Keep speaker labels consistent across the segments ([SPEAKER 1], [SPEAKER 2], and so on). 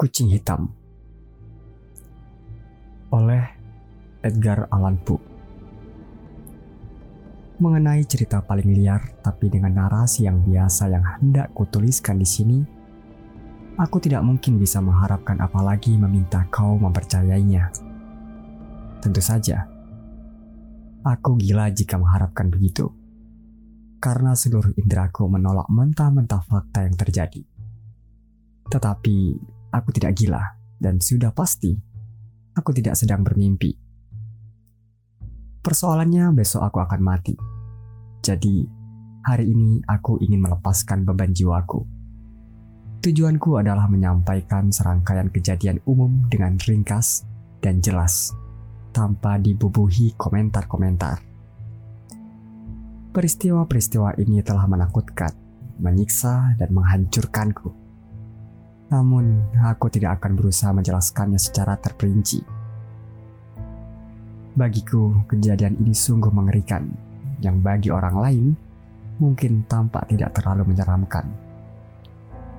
[SPEAKER 1] Kucing Hitam oleh Edgar Allan Poe Mengenai cerita paling liar tapi dengan narasi yang biasa yang hendak kutuliskan di sini, aku tidak mungkin bisa mengharapkan apalagi meminta kau mempercayainya. Tentu saja, aku gila jika mengharapkan begitu. Karena seluruh indraku menolak mentah-mentah fakta yang terjadi. Tetapi aku tidak gila dan sudah pasti aku tidak sedang bermimpi. Persoalannya besok aku akan mati. Jadi, hari ini aku ingin melepaskan beban jiwaku. Tujuanku adalah menyampaikan serangkaian kejadian umum dengan ringkas dan jelas, tanpa dibubuhi komentar-komentar. Peristiwa-peristiwa ini telah menakutkan, menyiksa, dan menghancurkanku. Namun, aku tidak akan berusaha menjelaskannya secara terperinci Bagiku, kejadian ini sungguh mengerikan, yang bagi orang lain mungkin tampak tidak terlalu menyeramkan.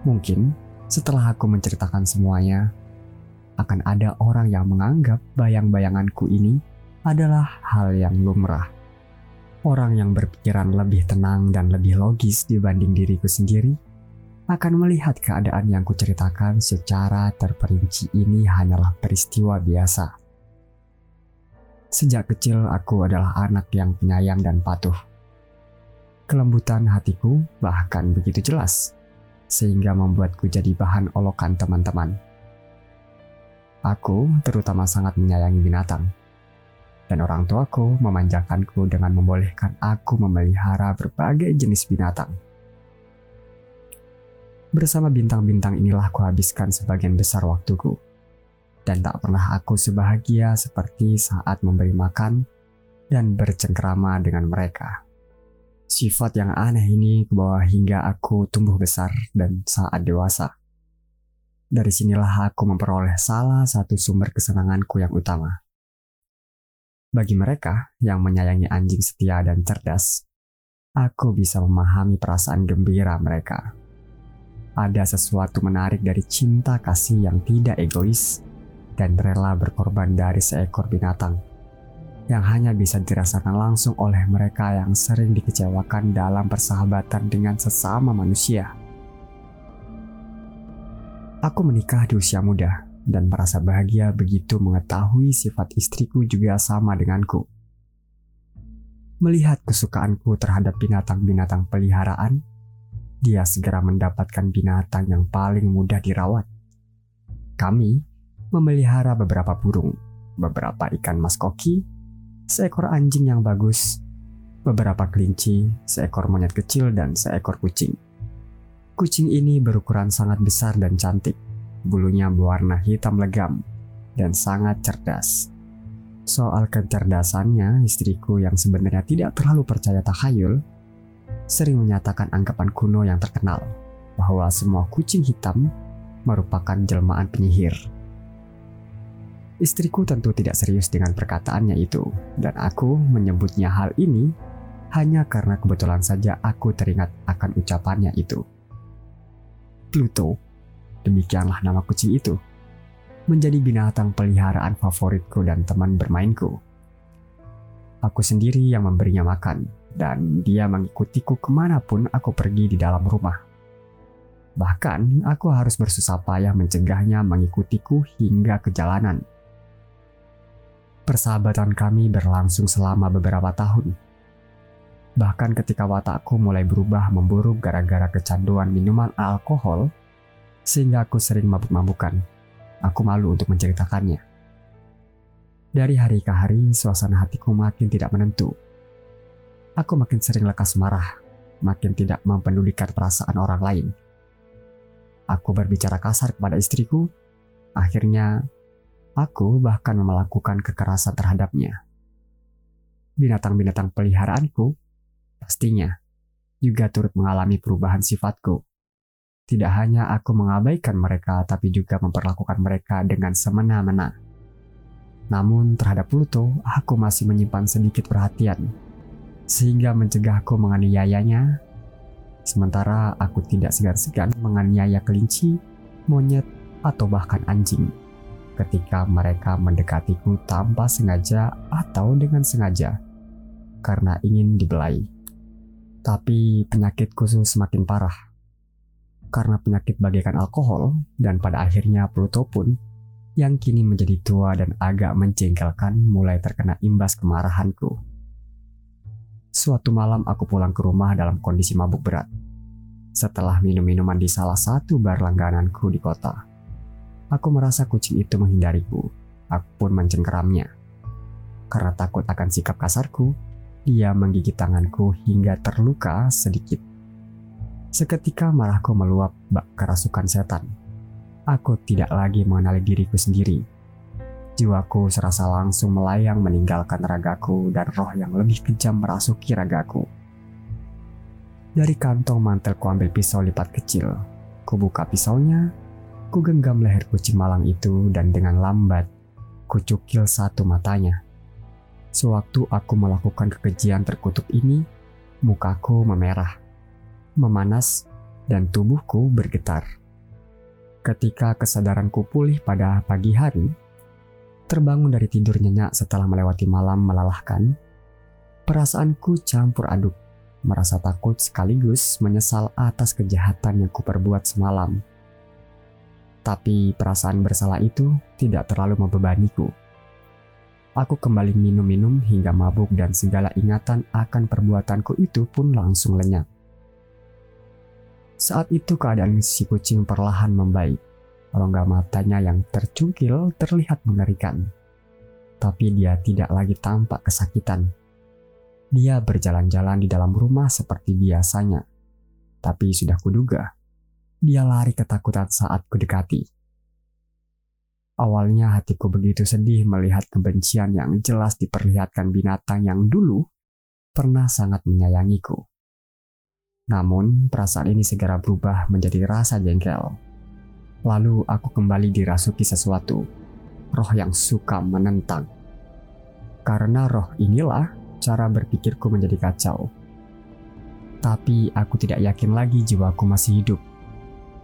[SPEAKER 1] Mungkin setelah aku menceritakan semuanya, akan ada orang yang menganggap bayang-bayanganku ini adalah hal yang lumrah. Orang yang berpikiran lebih tenang dan lebih logis dibanding diriku sendiri akan melihat keadaan yang kuceritakan secara terperinci ini hanyalah peristiwa biasa Sejak kecil aku adalah anak yang penyayang dan patuh. Kelembutan hatiku bahkan begitu jelas, sehingga membuatku jadi bahan olokan teman-teman. Aku terutama sangat menyayangi binatang, dan orang tuaku memanjakanku dengan membolehkan aku memelihara berbagai jenis binatang. Bersama bintang-bintang inilah kuhabiskan sebagian besar waktuku dan tak pernah aku sebahagia seperti saat memberi makan dan bercengkrama dengan mereka. Sifat yang aneh ini kebawa hingga aku tumbuh besar dan saat dewasa. Dari sinilah aku memperoleh salah satu sumber kesenanganku yang utama. Bagi mereka yang menyayangi anjing setia dan cerdas, aku bisa memahami perasaan gembira mereka. Ada sesuatu menarik dari cinta kasih yang tidak egois dan rela berkorban dari seekor binatang yang hanya bisa dirasakan langsung oleh mereka yang sering dikecewakan dalam persahabatan dengan sesama manusia. Aku menikah di usia muda dan merasa bahagia begitu mengetahui sifat istriku juga sama denganku. Melihat kesukaanku terhadap binatang-binatang peliharaan, dia segera mendapatkan binatang yang paling mudah dirawat. Kami memelihara beberapa burung, beberapa ikan mas koki, seekor anjing yang bagus, beberapa kelinci, seekor monyet kecil, dan seekor kucing. Kucing ini berukuran sangat besar dan cantik. Bulunya berwarna hitam legam dan sangat cerdas. Soal kecerdasannya, istriku yang sebenarnya tidak terlalu percaya takhayul, sering menyatakan anggapan kuno yang terkenal bahwa semua kucing hitam merupakan jelmaan penyihir. Istriku tentu tidak serius dengan perkataannya itu, dan aku menyebutnya hal ini hanya karena kebetulan saja aku teringat akan ucapannya itu. Pluto, demikianlah nama kucing itu, menjadi binatang peliharaan favoritku dan teman bermainku. Aku sendiri yang memberinya makan, dan dia mengikutiku ke mana pun aku pergi di dalam rumah. Bahkan, aku harus bersusah payah mencegahnya mengikutiku hingga ke jalanan Persahabatan kami berlangsung selama beberapa tahun. Bahkan ketika watakku mulai berubah memburuk gara-gara kecanduan minuman alkohol, sehingga aku sering mabuk-mabukan. Aku malu untuk menceritakannya. Dari hari ke hari, suasana hatiku makin tidak menentu. Aku makin sering lekas marah, makin tidak mempedulikan perasaan orang lain. Aku berbicara kasar kepada istriku, akhirnya Aku bahkan melakukan kekerasan terhadapnya. Binatang-binatang peliharaanku pastinya juga turut mengalami perubahan sifatku. Tidak hanya aku mengabaikan mereka, tapi juga memperlakukan mereka dengan semena-mena. Namun terhadap Pluto, aku masih menyimpan sedikit perhatian, sehingga mencegahku menganiayanya. Sementara aku tidak segan-segan menganiaya kelinci, monyet, atau bahkan anjing ketika mereka mendekatiku tanpa sengaja atau dengan sengaja karena ingin dibelai. Tapi penyakitku semakin parah. Karena penyakit bagaikan alkohol dan pada akhirnya Pluto pun yang kini menjadi tua dan agak menjengkelkan mulai terkena imbas kemarahanku. Suatu malam aku pulang ke rumah dalam kondisi mabuk berat. Setelah minum minuman di salah satu bar langgananku di kota. Aku merasa kucing itu menghindariku. Aku pun mencengkeramnya. Karena takut akan sikap kasarku, dia menggigit tanganku hingga terluka sedikit. Seketika marahku meluap bak kerasukan setan. Aku tidak lagi mengenali diriku sendiri. Jiwaku serasa langsung melayang meninggalkan ragaku dan roh yang lebih kejam merasuki ragaku. Dari kantong mantelku ambil pisau lipat kecil. Kubuka pisaunya Ku genggam leher kucing malang itu dan dengan lambat kucukil satu matanya. Sewaktu aku melakukan kekejian terkutuk ini, mukaku memerah, memanas, dan tubuhku bergetar. Ketika kesadaranku pulih pada pagi hari, terbangun dari tidur nyenyak setelah melewati malam melelahkan, perasaanku campur aduk, merasa takut sekaligus menyesal atas kejahatan yang kuperbuat semalam. Tapi perasaan bersalah itu tidak terlalu membebaniku. Aku kembali minum-minum hingga mabuk dan segala ingatan akan perbuatanku itu pun langsung lenyap. Saat itu keadaan si kucing perlahan membaik. Rongga matanya yang tercungkil terlihat mengerikan. Tapi dia tidak lagi tampak kesakitan. Dia berjalan-jalan di dalam rumah seperti biasanya. Tapi sudah kuduga, dia lari ketakutan saat kudekati. Awalnya hatiku begitu sedih melihat kebencian yang jelas diperlihatkan binatang yang dulu pernah sangat menyayangiku. Namun, perasaan ini segera berubah menjadi rasa jengkel. Lalu aku kembali dirasuki sesuatu, roh yang suka menentang. Karena roh inilah cara berpikirku menjadi kacau. Tapi aku tidak yakin lagi jiwaku masih hidup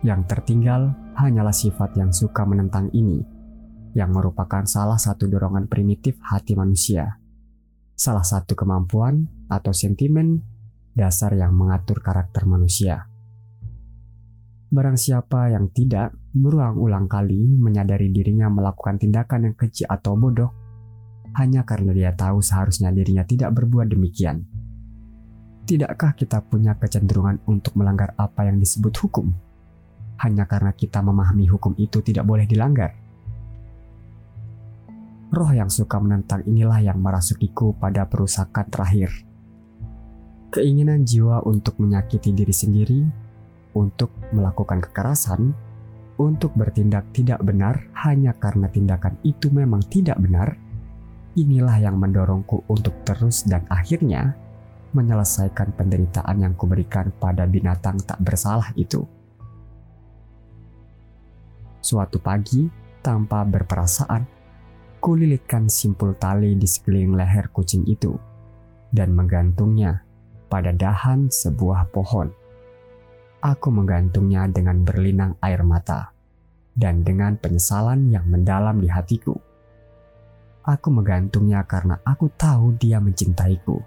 [SPEAKER 1] yang tertinggal hanyalah sifat yang suka menentang ini, yang merupakan salah satu dorongan primitif hati manusia. Salah satu kemampuan atau sentimen dasar yang mengatur karakter manusia. Barang siapa yang tidak berulang-ulang kali menyadari dirinya melakukan tindakan yang kecil atau bodoh, hanya karena dia tahu seharusnya dirinya tidak berbuat demikian. Tidakkah kita punya kecenderungan untuk melanggar apa yang disebut hukum? hanya karena kita memahami hukum itu tidak boleh dilanggar. Roh yang suka menentang inilah yang merasukiku pada perusakan terakhir. Keinginan jiwa untuk menyakiti diri sendiri, untuk melakukan kekerasan, untuk bertindak tidak benar hanya karena tindakan itu memang tidak benar, inilah yang mendorongku untuk terus dan akhirnya menyelesaikan penderitaan yang kuberikan pada binatang tak bersalah itu. Suatu pagi, tanpa berperasaan, kulilitkan simpul tali di sekeliling leher kucing itu dan menggantungnya pada dahan sebuah pohon. Aku menggantungnya dengan berlinang air mata dan dengan penyesalan yang mendalam di hatiku. Aku menggantungnya karena aku tahu dia mencintaiku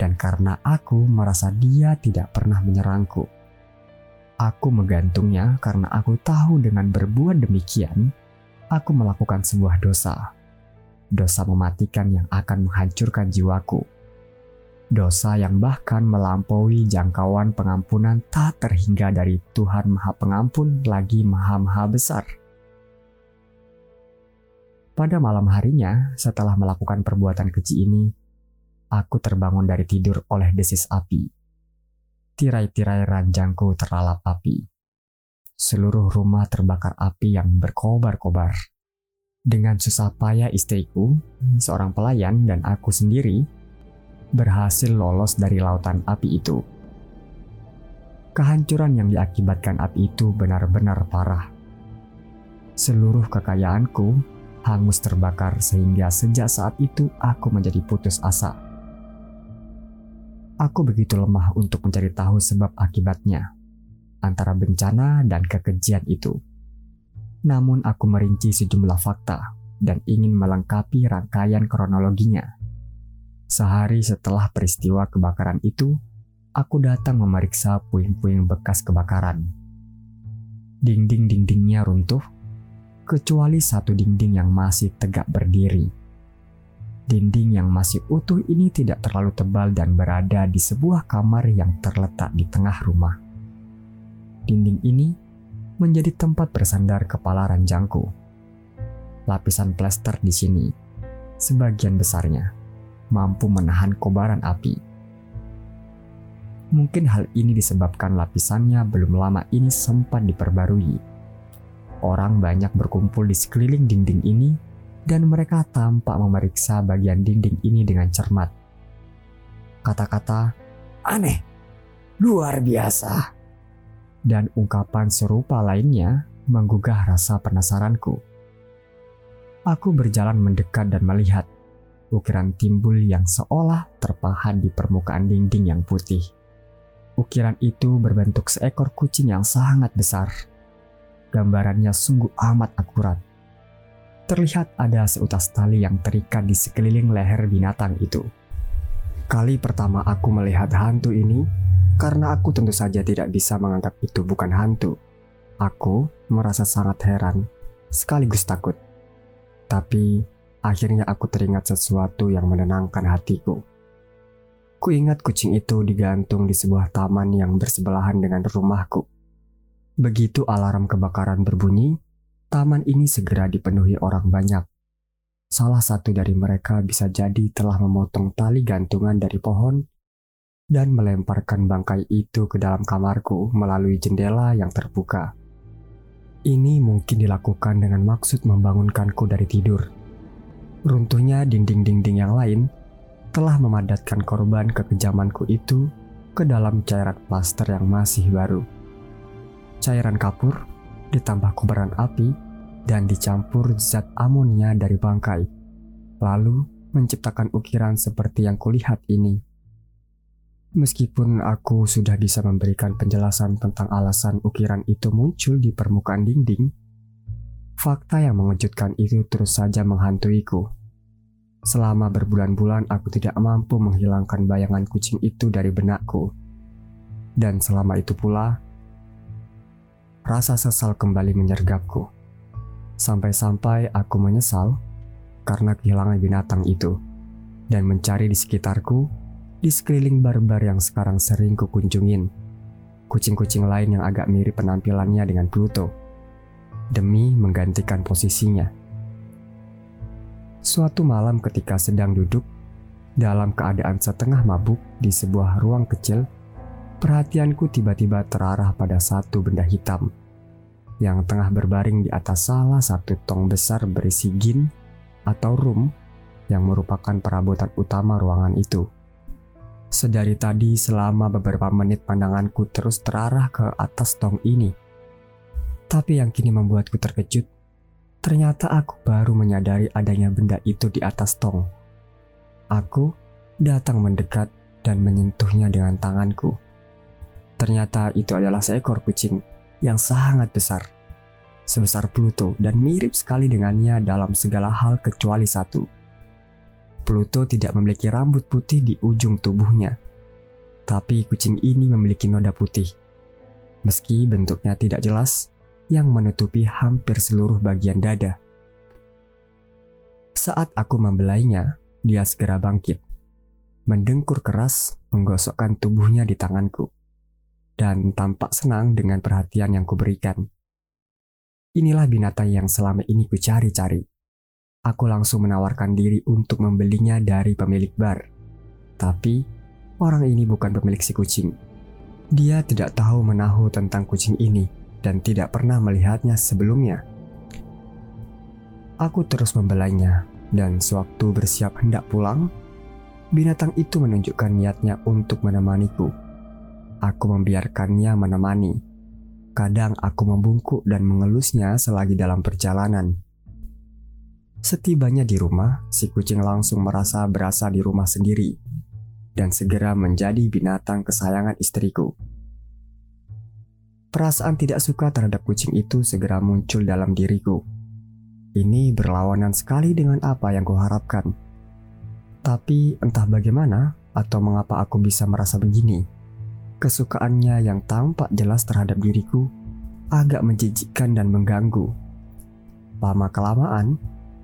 [SPEAKER 1] dan karena aku merasa dia tidak pernah menyerangku. Aku menggantungnya karena aku tahu dengan berbuat demikian, aku melakukan sebuah dosa. Dosa mematikan yang akan menghancurkan jiwaku. Dosa yang bahkan melampaui jangkauan pengampunan tak terhingga dari Tuhan Maha Pengampun lagi Maha-Maha Besar. Pada malam harinya, setelah melakukan perbuatan keji ini, aku terbangun dari tidur oleh desis api tirai-tirai ranjangku terlalap api. Seluruh rumah terbakar api yang berkobar-kobar. Dengan susah payah istriku, seorang pelayan dan aku sendiri berhasil lolos dari lautan api itu. Kehancuran yang diakibatkan api itu benar-benar parah. Seluruh kekayaanku hangus terbakar sehingga sejak saat itu aku menjadi putus asa Aku begitu lemah untuk mencari tahu sebab akibatnya antara bencana dan kekejian itu. Namun aku merinci sejumlah fakta dan ingin melengkapi rangkaian kronologinya. Sehari setelah peristiwa kebakaran itu, aku datang memeriksa puing-puing bekas kebakaran. Dinding-dindingnya runtuh, kecuali satu dinding yang masih tegak berdiri. Dinding yang masih utuh ini tidak terlalu tebal dan berada di sebuah kamar yang terletak di tengah rumah. Dinding ini menjadi tempat bersandar kepala ranjangku. Lapisan plester di sini, sebagian besarnya, mampu menahan kobaran api. Mungkin hal ini disebabkan lapisannya belum lama ini sempat diperbarui. Orang banyak berkumpul di sekeliling dinding ini dan mereka tampak memeriksa bagian dinding ini dengan cermat. Kata-kata aneh, luar biasa, dan ungkapan serupa lainnya menggugah rasa penasaranku. Aku berjalan mendekat dan melihat ukiran timbul yang seolah terpahat di permukaan dinding yang putih. Ukiran itu berbentuk seekor kucing yang sangat besar. Gambarannya sungguh amat akurat terlihat ada seutas tali yang terikat di sekeliling leher binatang itu. Kali pertama aku melihat hantu ini, karena aku tentu saja tidak bisa menganggap itu bukan hantu. Aku merasa sangat heran, sekaligus takut. Tapi akhirnya aku teringat sesuatu yang menenangkan hatiku. Kuingat kucing itu digantung di sebuah taman yang bersebelahan dengan rumahku. Begitu alarm kebakaran berbunyi, taman ini segera dipenuhi orang banyak. Salah satu dari mereka bisa jadi telah memotong tali gantungan dari pohon dan melemparkan bangkai itu ke dalam kamarku melalui jendela yang terbuka. Ini mungkin dilakukan dengan maksud membangunkanku dari tidur. Runtuhnya dinding-dinding yang lain telah memadatkan korban kekejamanku itu ke dalam cairan plaster yang masih baru. Cairan kapur ditambah kobaran api, dan dicampur zat amonia dari bangkai, lalu menciptakan ukiran seperti yang kulihat ini. Meskipun aku sudah bisa memberikan penjelasan tentang alasan ukiran itu muncul di permukaan dinding, fakta yang mengejutkan itu terus saja menghantuiku. Selama berbulan-bulan aku tidak mampu menghilangkan bayangan kucing itu dari benakku. Dan selama itu pula, rasa sesal kembali menyergapku. Sampai-sampai aku menyesal karena kehilangan binatang itu dan mencari di sekitarku di sekeliling barbar yang sekarang sering kukunjungin. Kucing-kucing lain yang agak mirip penampilannya dengan Pluto demi menggantikan posisinya. Suatu malam ketika sedang duduk dalam keadaan setengah mabuk di sebuah ruang kecil, perhatianku tiba-tiba terarah pada satu benda hitam yang tengah berbaring di atas salah satu tong besar berisi gin atau rum yang merupakan perabotan utama ruangan itu. Sedari tadi selama beberapa menit pandanganku terus terarah ke atas tong ini. Tapi yang kini membuatku terkejut, ternyata aku baru menyadari adanya benda itu di atas tong. Aku datang mendekat dan menyentuhnya dengan tanganku. Ternyata itu adalah seekor kucing yang sangat besar, sebesar Pluto dan mirip sekali dengannya dalam segala hal kecuali satu. Pluto tidak memiliki rambut putih di ujung tubuhnya, tapi kucing ini memiliki noda putih. Meski bentuknya tidak jelas, yang menutupi hampir seluruh bagian dada. Saat aku membelainya, dia segera bangkit, mendengkur keras, menggosokkan tubuhnya di tanganku dan tampak senang dengan perhatian yang kuberikan. Inilah binatang yang selama ini kucari-cari. Aku langsung menawarkan diri untuk membelinya dari pemilik bar. Tapi, orang ini bukan pemilik si kucing. Dia tidak tahu menahu tentang kucing ini dan tidak pernah melihatnya sebelumnya. Aku terus membelainya, dan sewaktu bersiap hendak pulang, binatang itu menunjukkan niatnya untuk menemaniku aku membiarkannya menemani. Kadang aku membungkuk dan mengelusnya selagi dalam perjalanan. Setibanya di rumah, si kucing langsung merasa berasa di rumah sendiri dan segera menjadi binatang kesayangan istriku. Perasaan tidak suka terhadap kucing itu segera muncul dalam diriku. Ini berlawanan sekali dengan apa yang kuharapkan. Tapi entah bagaimana atau mengapa aku bisa merasa begini. Kesukaannya yang tampak jelas terhadap diriku agak menjijikkan dan mengganggu. Lama-kelamaan,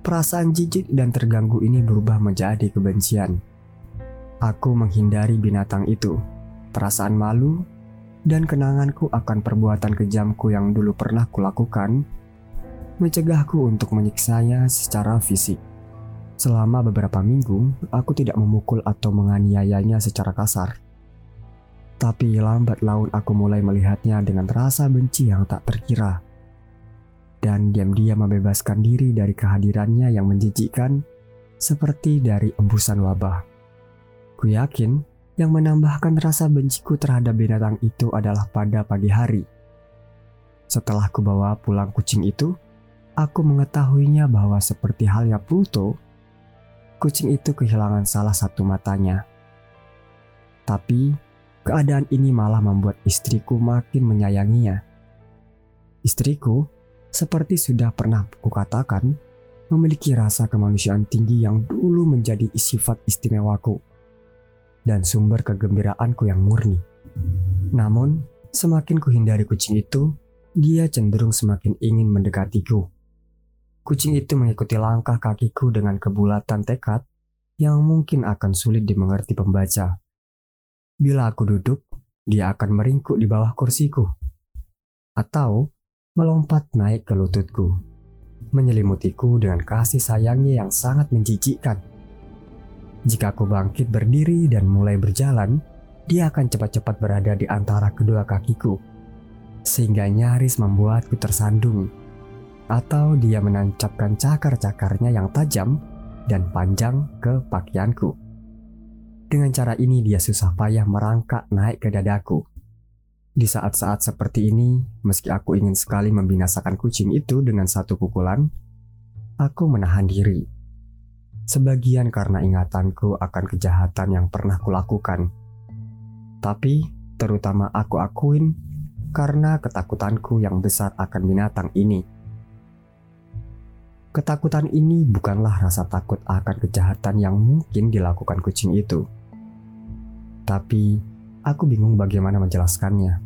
[SPEAKER 1] perasaan jijik dan terganggu ini berubah menjadi kebencian. Aku menghindari binatang itu. Perasaan malu dan kenanganku akan perbuatan kejamku yang dulu pernah kulakukan mencegahku untuk menyiksanya secara fisik. Selama beberapa minggu, aku tidak memukul atau menganiayanya secara kasar. Tapi lambat laun aku mulai melihatnya dengan rasa benci yang tak terkira. Dan diam-diam membebaskan diri dari kehadirannya yang menjijikkan seperti dari embusan wabah. Ku yakin yang menambahkan rasa benciku terhadap binatang itu adalah pada pagi hari. Setelah kubawa pulang kucing itu, aku mengetahuinya bahwa seperti halnya Pluto, kucing itu kehilangan salah satu matanya. Tapi, keadaan ini malah membuat istriku makin menyayanginya. Istriku, seperti sudah pernah kukatakan, memiliki rasa kemanusiaan tinggi yang dulu menjadi sifat istimewaku dan sumber kegembiraanku yang murni. Namun, semakin kuhindari kucing itu, dia cenderung semakin ingin mendekatiku. Kucing itu mengikuti langkah kakiku dengan kebulatan tekad yang mungkin akan sulit dimengerti pembaca. Bila aku duduk, dia akan meringkuk di bawah kursiku. Atau melompat naik ke lututku, menyelimutiku dengan kasih sayangnya yang sangat menjijikkan. Jika aku bangkit berdiri dan mulai berjalan, dia akan cepat-cepat berada di antara kedua kakiku, sehingga nyaris membuatku tersandung. Atau dia menancapkan cakar-cakarnya yang tajam dan panjang ke pakaianku. Dengan cara ini dia susah payah merangkak naik ke dadaku. Di saat-saat seperti ini, meski aku ingin sekali membinasakan kucing itu dengan satu pukulan, aku menahan diri sebagian karena ingatanku akan kejahatan yang pernah kulakukan. Tapi terutama aku akuin karena ketakutanku yang besar akan binatang ini. Ketakutan ini bukanlah rasa takut akan kejahatan yang mungkin dilakukan kucing itu. Tapi aku bingung bagaimana menjelaskannya.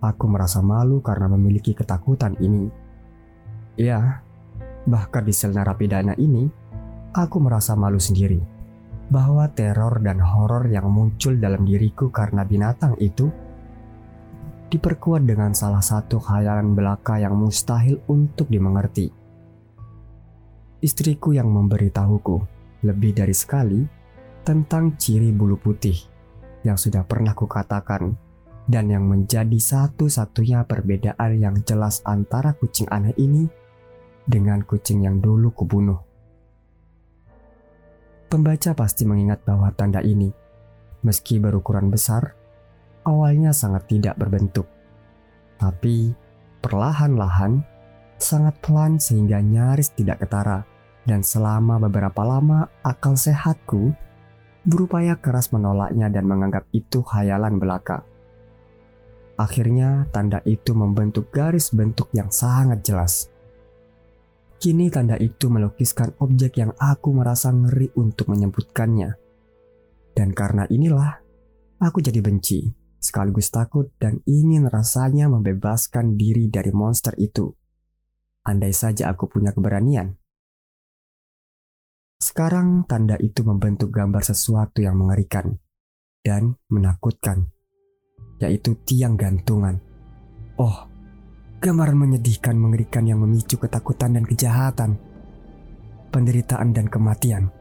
[SPEAKER 1] Aku merasa malu karena memiliki ketakutan ini. Ya, bahkan di sel narapidana ini, aku merasa malu sendiri bahwa teror dan horor yang muncul dalam diriku karena binatang itu diperkuat dengan salah satu khayalan belaka yang mustahil untuk dimengerti. Istriku yang memberitahuku lebih dari sekali tentang ciri bulu putih yang sudah pernah kukatakan dan yang menjadi satu-satunya perbedaan yang jelas antara kucing aneh ini dengan kucing yang dulu kubunuh. Pembaca pasti mengingat bahwa tanda ini, meski berukuran besar, awalnya sangat tidak berbentuk. Tapi perlahan-lahan, sangat pelan sehingga nyaris tidak ketara. Dan selama beberapa lama akal sehatku berupaya keras menolaknya dan menganggap itu khayalan belaka. Akhirnya tanda itu membentuk garis bentuk yang sangat jelas. Kini tanda itu melukiskan objek yang aku merasa ngeri untuk menyebutkannya. Dan karena inilah, aku jadi benci, sekaligus takut dan ingin rasanya membebaskan diri dari monster itu. Andai saja aku punya keberanian. Sekarang tanda itu membentuk gambar sesuatu yang mengerikan dan menakutkan, yaitu tiang gantungan. Oh, Gambaran menyedihkan mengerikan yang memicu ketakutan dan kejahatan, penderitaan dan kematian.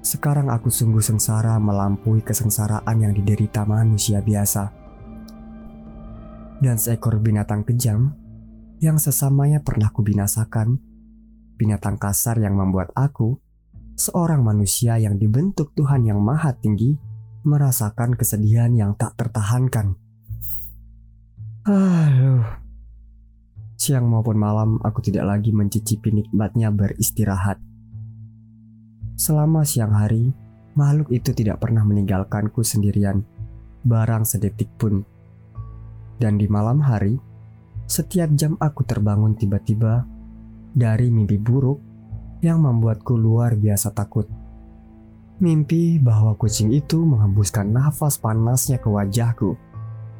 [SPEAKER 1] Sekarang aku sungguh sengsara melampaui kesengsaraan yang diderita manusia biasa. Dan seekor binatang kejam yang sesamanya pernah kubinasakan, binatang kasar yang membuat aku, seorang manusia yang dibentuk Tuhan yang maha tinggi, merasakan kesedihan yang tak tertahankan. Aduh. Siang maupun malam aku tidak lagi mencicipi nikmatnya beristirahat. Selama siang hari, makhluk itu tidak pernah meninggalkanku sendirian barang sedetik pun. Dan di malam hari, setiap jam aku terbangun tiba-tiba dari mimpi buruk yang membuatku luar biasa takut. Mimpi bahwa kucing itu menghembuskan nafas panasnya ke wajahku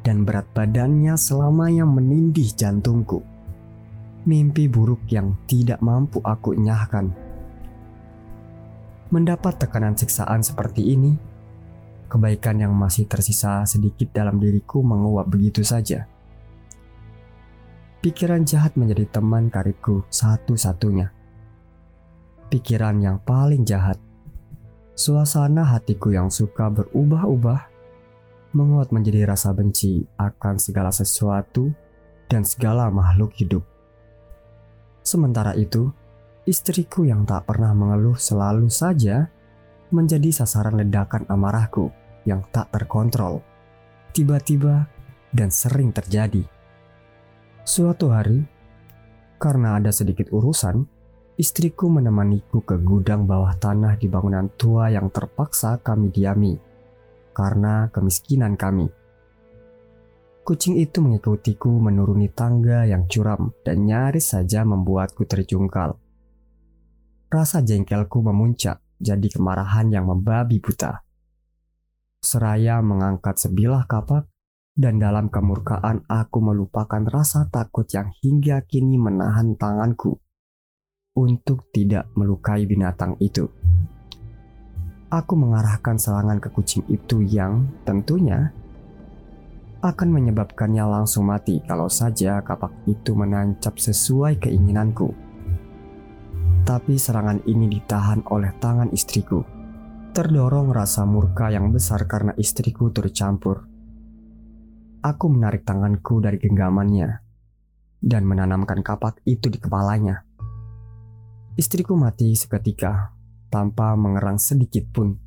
[SPEAKER 1] dan berat badannya selamanya menindih jantungku. Mimpi buruk yang tidak mampu aku nyahkan. Mendapat tekanan siksaan seperti ini, kebaikan yang masih tersisa sedikit dalam diriku menguap begitu saja. Pikiran jahat menjadi teman karibku satu-satunya. Pikiran yang paling jahat Suasana hatiku yang suka berubah-ubah menguat menjadi rasa benci akan segala sesuatu dan segala makhluk hidup. Sementara itu, istriku yang tak pernah mengeluh selalu saja menjadi sasaran ledakan amarahku yang tak terkontrol, tiba-tiba dan sering terjadi. Suatu hari, karena ada sedikit urusan, istriku menemaniku ke gudang bawah tanah di bangunan tua yang terpaksa kami diami karena kemiskinan kami. Kucing itu mengikutiku menuruni tangga yang curam dan nyaris saja membuatku terjungkal. Rasa jengkelku memuncak jadi kemarahan yang membabi buta. Seraya mengangkat sebilah kapak dan dalam kemurkaan aku melupakan rasa takut yang hingga kini menahan tanganku untuk tidak melukai binatang itu. Aku mengarahkan serangan ke kucing itu yang tentunya akan menyebabkannya langsung mati kalau saja kapak itu menancap sesuai keinginanku. Tapi serangan ini ditahan oleh tangan istriku. Terdorong rasa murka yang besar karena istriku tercampur. Aku menarik tanganku dari genggamannya dan menanamkan kapak itu di kepalanya. Istriku mati seketika tanpa mengerang sedikit pun.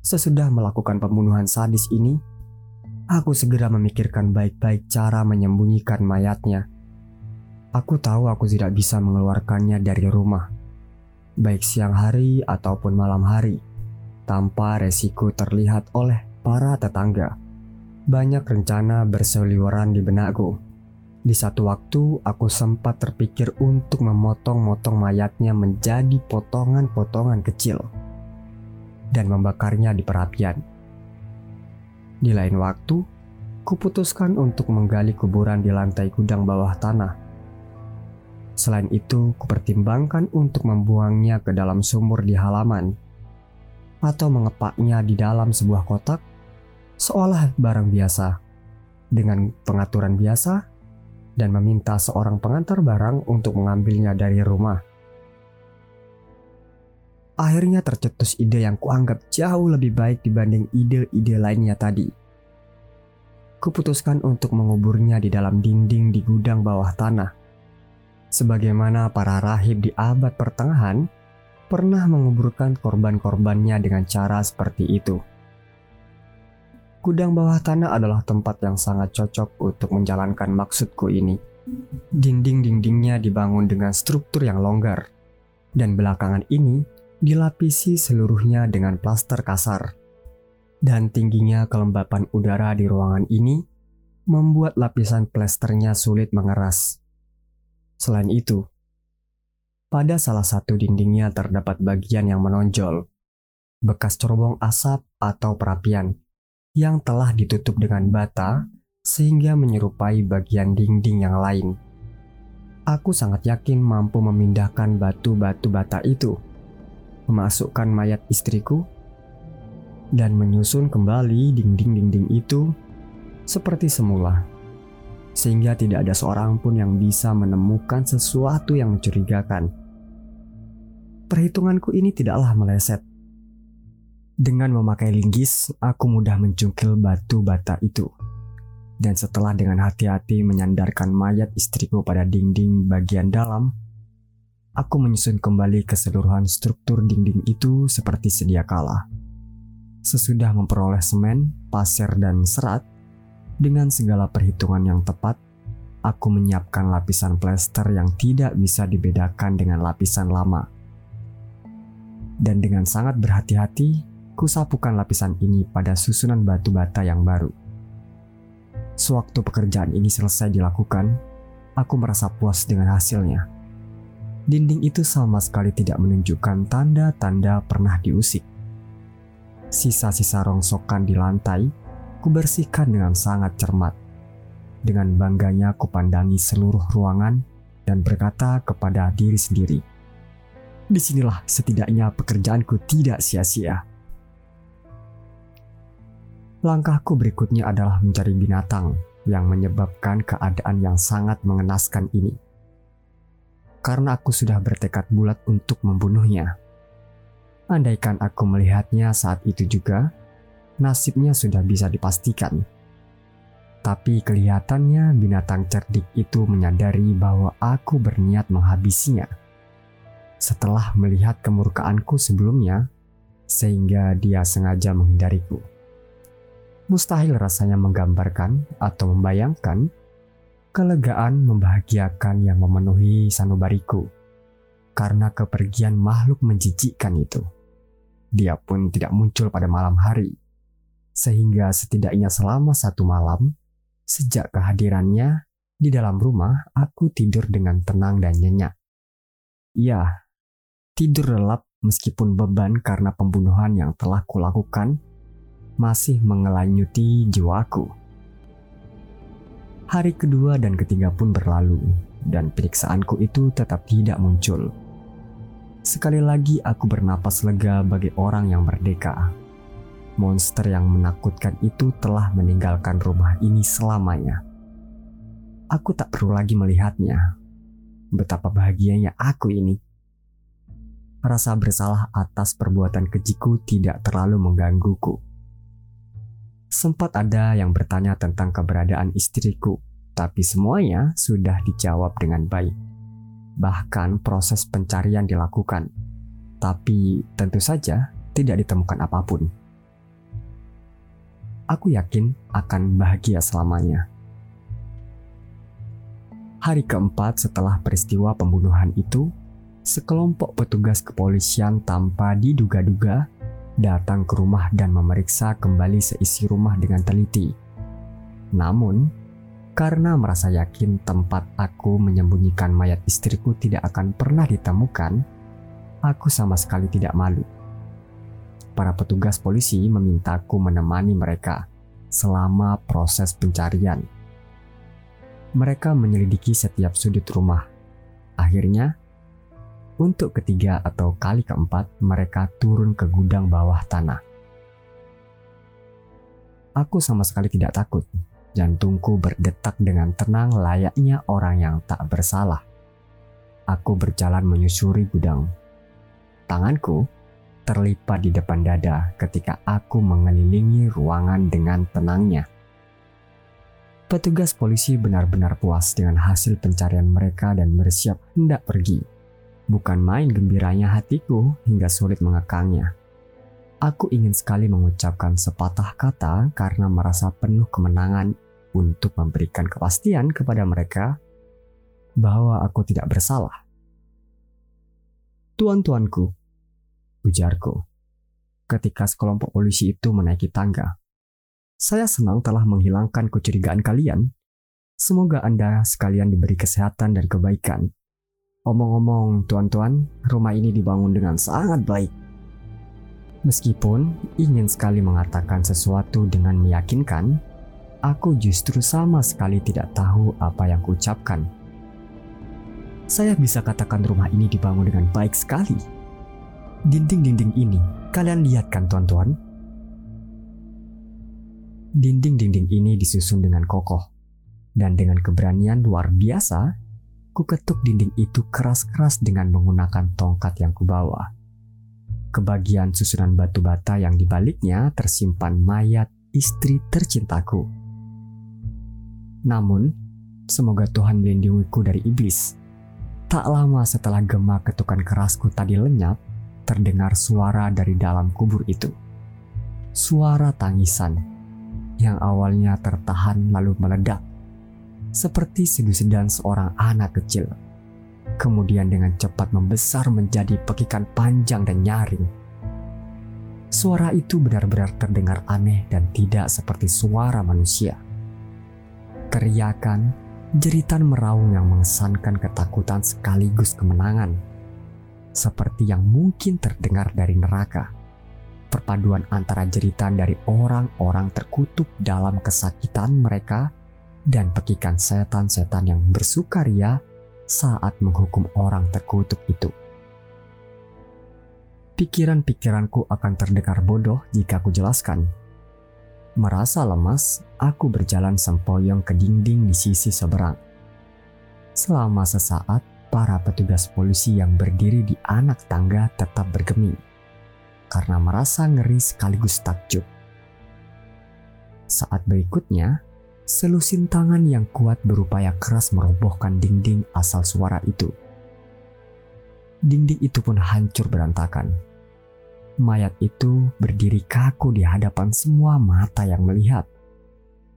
[SPEAKER 1] Sesudah melakukan pembunuhan sadis ini, aku segera memikirkan baik-baik cara menyembunyikan mayatnya. Aku tahu aku tidak bisa mengeluarkannya dari rumah, baik siang hari ataupun malam hari, tanpa resiko terlihat oleh para tetangga. Banyak rencana berseliweran di benakku di satu waktu, aku sempat terpikir untuk memotong-motong mayatnya menjadi potongan-potongan kecil dan membakarnya di perapian. Di lain waktu, kuputuskan untuk menggali kuburan di lantai gudang bawah tanah. Selain itu, kupertimbangkan untuk membuangnya ke dalam sumur di halaman atau mengepaknya di dalam sebuah kotak seolah barang biasa. Dengan pengaturan biasa, dan meminta seorang pengantar barang untuk mengambilnya dari rumah. Akhirnya tercetus ide yang kuanggap jauh lebih baik dibanding ide-ide lainnya tadi. Kuputuskan untuk menguburnya di dalam dinding di gudang bawah tanah. Sebagaimana para rahib di abad pertengahan pernah menguburkan korban-korbannya dengan cara seperti itu. Gudang bawah tanah adalah tempat yang sangat cocok untuk menjalankan maksudku ini. Dinding-dindingnya dibangun dengan struktur yang longgar, dan belakangan ini dilapisi seluruhnya dengan plaster kasar. Dan tingginya kelembapan udara di ruangan ini membuat lapisan plasternya sulit mengeras. Selain itu, pada salah satu dindingnya terdapat bagian yang menonjol, bekas cerobong asap atau perapian yang telah ditutup dengan bata sehingga menyerupai bagian dinding yang lain. Aku sangat yakin mampu memindahkan batu-batu bata itu, memasukkan mayat istriku, dan menyusun kembali dinding-dinding itu seperti semula, sehingga tidak ada seorang pun yang bisa menemukan sesuatu yang mencurigakan. Perhitunganku ini tidaklah meleset, dengan memakai linggis, aku mudah mencungkil batu bata itu. Dan setelah dengan hati-hati menyandarkan mayat istriku pada dinding bagian dalam, aku menyusun kembali keseluruhan struktur dinding itu seperti sedia kala. Sesudah memperoleh semen, pasir, dan serat, dengan segala perhitungan yang tepat, aku menyiapkan lapisan plester yang tidak bisa dibedakan dengan lapisan lama. Dan dengan sangat berhati-hati, Kusapukan lapisan ini pada susunan batu bata yang baru. Sewaktu pekerjaan ini selesai dilakukan, aku merasa puas dengan hasilnya. Dinding itu sama sekali tidak menunjukkan tanda-tanda pernah diusik. Sisa-sisa rongsokan di lantai kubersihkan dengan sangat cermat. Dengan bangganya kupandangi seluruh ruangan dan berkata kepada diri sendiri, di sinilah setidaknya pekerjaanku tidak sia-sia. Langkahku berikutnya adalah mencari binatang yang menyebabkan keadaan yang sangat mengenaskan ini. Karena aku sudah bertekad bulat untuk membunuhnya. Andaikan aku melihatnya saat itu juga, nasibnya sudah bisa dipastikan. Tapi kelihatannya binatang cerdik itu menyadari bahwa aku berniat menghabisinya. Setelah melihat kemurkaanku sebelumnya, sehingga dia sengaja menghindariku mustahil rasanya menggambarkan atau membayangkan kelegaan membahagiakan yang memenuhi sanubariku karena kepergian makhluk menjijikkan itu. Dia pun tidak muncul pada malam hari, sehingga setidaknya selama satu malam sejak kehadirannya di dalam rumah, aku tidur dengan tenang dan nyenyak. Ya, tidur lelap meskipun beban karena pembunuhan yang telah kulakukan masih mengelanyuti jiwaku. Hari kedua dan ketiga pun berlalu, dan periksaanku itu tetap tidak muncul. Sekali lagi aku bernapas lega bagi orang yang merdeka. Monster yang menakutkan itu telah meninggalkan rumah ini selamanya. Aku tak perlu lagi melihatnya. Betapa bahagianya aku ini. Rasa bersalah atas perbuatan kejiku tidak terlalu menggangguku Sempat ada yang bertanya tentang keberadaan istriku, tapi semuanya sudah dijawab dengan baik. Bahkan proses pencarian dilakukan, tapi tentu saja tidak ditemukan apa pun. Aku yakin akan bahagia selamanya. Hari keempat setelah peristiwa pembunuhan itu, sekelompok petugas kepolisian tanpa diduga-duga datang ke rumah dan memeriksa kembali seisi rumah dengan teliti. Namun, karena merasa yakin tempat aku menyembunyikan mayat istriku tidak akan pernah ditemukan, aku sama sekali tidak malu. Para petugas polisi memintaku menemani mereka selama proses pencarian. Mereka menyelidiki setiap sudut rumah. Akhirnya, untuk ketiga atau kali keempat, mereka turun ke gudang bawah tanah. Aku sama sekali tidak takut. Jantungku berdetak dengan tenang layaknya orang yang tak bersalah. Aku berjalan menyusuri gudang. Tanganku terlipat di depan dada ketika aku mengelilingi ruangan dengan tenangnya. Petugas polisi benar-benar puas dengan hasil pencarian mereka dan bersiap hendak pergi. Bukan main gembiranya hatiku hingga sulit mengekangnya. Aku ingin sekali mengucapkan sepatah kata karena merasa penuh kemenangan untuk memberikan kepastian kepada mereka bahwa aku tidak bersalah. Tuan-tuanku, ujarku, ketika sekelompok polisi itu menaiki tangga. Saya senang telah menghilangkan kecurigaan kalian. Semoga Anda sekalian diberi kesehatan dan kebaikan Omong-omong, tuan-tuan, rumah ini dibangun dengan sangat baik. Meskipun ingin sekali mengatakan sesuatu dengan meyakinkan, aku justru sama sekali tidak tahu apa yang kucapkan. Saya bisa katakan rumah ini dibangun dengan baik sekali. Dinding-dinding ini, kalian lihat kan tuan-tuan? Dinding-dinding ini disusun dengan kokoh, dan dengan keberanian luar biasa, Ku ketuk dinding itu keras-keras dengan menggunakan tongkat yang kubawa. Kebagian susunan batu bata yang dibaliknya tersimpan mayat istri tercintaku. Namun, semoga Tuhan melindungiku dari iblis. Tak lama setelah gema ketukan kerasku tadi lenyap, terdengar suara dari dalam kubur itu. Suara tangisan yang awalnya tertahan lalu meledak seperti segusedan seorang anak kecil. Kemudian dengan cepat membesar menjadi pekikan panjang dan nyaring. Suara itu benar-benar terdengar aneh dan tidak seperti suara manusia. Teriakan, jeritan meraung yang mengesankan ketakutan sekaligus kemenangan. Seperti yang mungkin terdengar dari neraka. Perpaduan antara jeritan dari orang-orang terkutuk dalam kesakitan mereka dan pekikan setan-setan yang bersukaria saat menghukum orang terkutuk itu. Pikiran-pikiranku akan terdengar bodoh jika aku jelaskan. Merasa lemas, aku berjalan sempoyong ke dinding di sisi seberang. Selama sesaat, para petugas polisi yang berdiri di anak tangga tetap bergeming karena merasa ngeri sekaligus takjub. Saat berikutnya, selusin tangan yang kuat berupaya keras merobohkan dinding asal suara itu. Dinding itu pun hancur berantakan mayat itu berdiri kaku di hadapan semua mata yang melihat.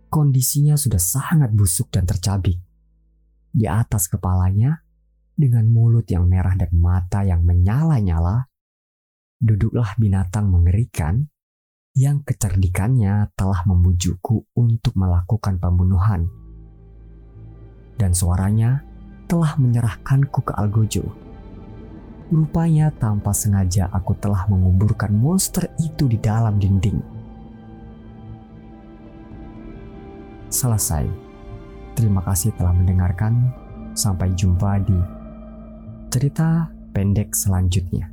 [SPEAKER 1] Kondisinya sudah sangat busuk dan tercabik. Di atas kepalanya, dengan mulut yang merah dan mata yang menyala-nyala, duduklah binatang mengerikan yang kecerdikannya telah membujukku untuk melakukan pembunuhan. Dan suaranya telah menyerahkanku ke Algojo Rupanya tanpa sengaja aku telah menguburkan monster itu di dalam dinding. Selesai. Terima kasih telah mendengarkan. Sampai jumpa di cerita pendek selanjutnya.